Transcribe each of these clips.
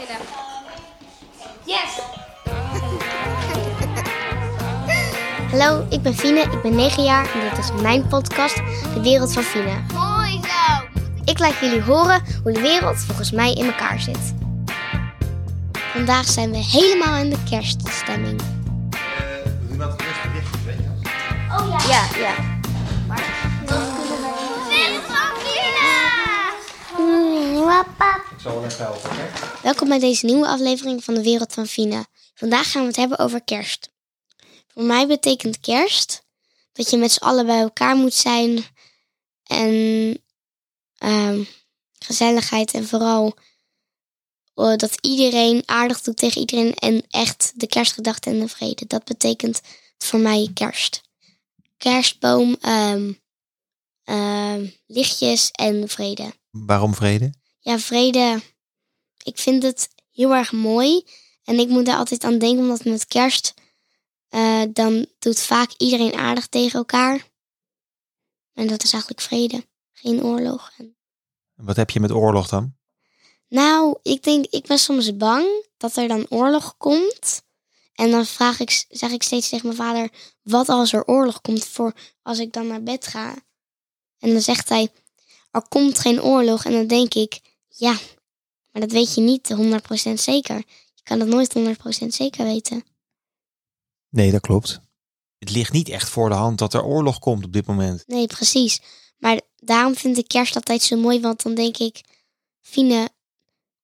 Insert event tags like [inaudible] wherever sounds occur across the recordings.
beginnen. Yes! Hallo, ik ben Fine, ik ben 9 jaar en dit is mijn podcast, De Wereld van Fine. Mooi zo! Ik laat jullie horen hoe de wereld volgens mij in elkaar zit. Vandaag zijn we helemaal in de kerststemming. Iemand eerst de lichtjes, weet je? Oh ja. Ja, ja. Wereld van Fine! Ik zal wel even helpen, oké? Welkom bij deze nieuwe aflevering van De Wereld van Fine. Vandaag gaan we het hebben over kerst. Voor mij betekent kerst dat je met z'n allen bij elkaar moet zijn en ehm, gezelligheid en vooral eh, dat iedereen aardig doet tegen iedereen en echt de kerstgedachte en de vrede. Dat betekent voor mij kerst. Kerstboom, ehm, ehm, lichtjes en vrede. Waarom vrede? Ja, vrede. Ik vind het heel erg mooi. En ik moet daar altijd aan denken, omdat met kerst. eh, dan doet vaak iedereen aardig tegen elkaar. En dat is eigenlijk vrede. Geen oorlog. En- Wat heb je met oorlog dan? Nou, ik denk, ik ben soms bang dat er dan oorlog komt. En dan vraag ik, zeg ik steeds tegen mijn vader: wat als er oorlog komt voor als ik dan naar bed ga? En dan zegt hij: er komt geen oorlog. En dan denk ik: ja, maar dat weet je niet 100% zeker. Je kan het nooit 100% zeker weten. Nee, dat klopt. Het ligt niet echt voor de hand dat er oorlog komt op dit moment. Nee, precies. Maar daarom vind ik kerst altijd zo mooi, want dan denk ik: Fine,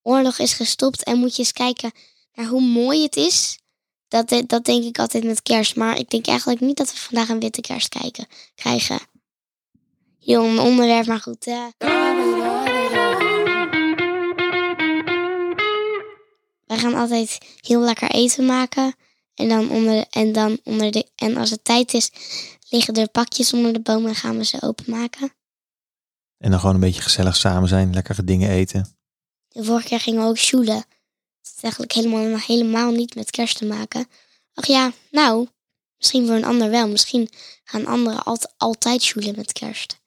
oorlog is gestopt en moet je eens kijken naar hoe mooi het is. Dat, dat denk ik altijd met kerst. Maar ik denk eigenlijk niet dat we vandaag een witte kerst kijken, krijgen. Een onderwerp, maar goed. eh. Wij gaan altijd heel lekker eten maken. En dan onder, en dan onder de. En als het tijd is, liggen er pakjes onder de boom en gaan we ze openmaken. En dan gewoon een beetje gezellig samen zijn, lekkere dingen eten. De vorige keer gingen we ook sjoelen. Dat is eigenlijk helemaal, helemaal niet met kerst te maken. Ach ja, nou, misschien voor een ander wel. Misschien gaan anderen alt, altijd sjoelen met kerst.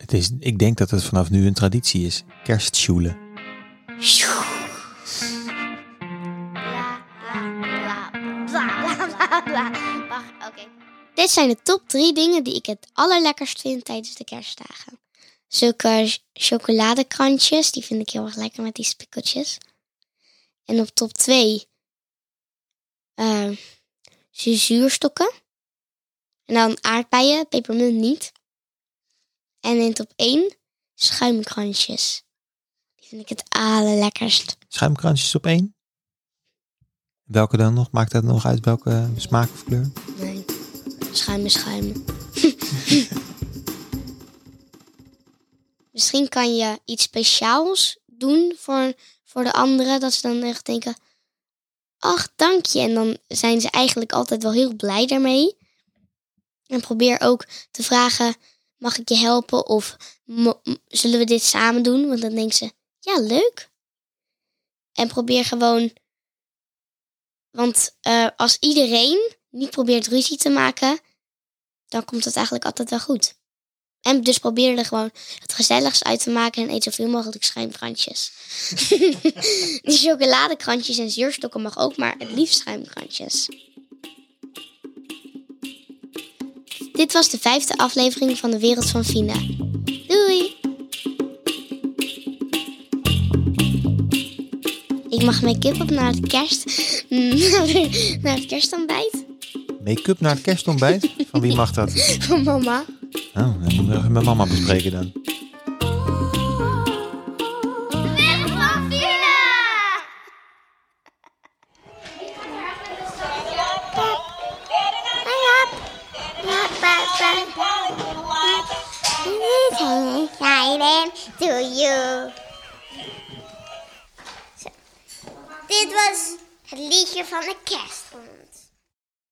Het is, ik denk dat het vanaf nu een traditie is. Wacht, oké. Dit zijn de top drie dingen die ik het allerlekkerst vind tijdens de kerstdagen. Zulke ch- chocoladekrantjes, die vind ik heel erg lekker met die spikkeltjes. En op top 2 eh zuurstokken. En dan aardbeien, pepermunt niet. En in top 1 schuimkrantjes. Die vind ik het allerlekkerst. Schuimkransjes op één. Welke dan nog? Maakt dat nog uit welke smaak of kleur? Nee, schuim is schuim. [laughs] Misschien kan je iets speciaals doen voor, voor de anderen. Dat ze dan echt denken, ach, dank je. En dan zijn ze eigenlijk altijd wel heel blij daarmee. En probeer ook te vragen, mag ik je helpen? Of zullen we dit samen doen? Want dan denken ze, ja, leuk. En probeer gewoon... Want eh, als iedereen niet probeert ruzie te maken, dan komt het eigenlijk altijd wel goed. En dus probeer er gewoon het gezelligst uit te maken en eet zoveel mogelijk schuimkrantjes. [laughs] Die chocoladekrantjes en zuurstokken mag ook, maar het liefst schuimkrantjes. Dit was de vijfde aflevering van de Wereld van Fina. Doei! Ik mag make-up op naar het kerst... [laughs] naar het kerstontbijt Make-up naar het kerstontbijt? Van wie mag dat? [laughs] van mama. Oh, dan we even met mama bespreken dan. To you. Dit was het liedje van de kerst.